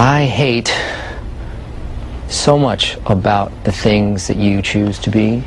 I hate so much about the things that you choose to be.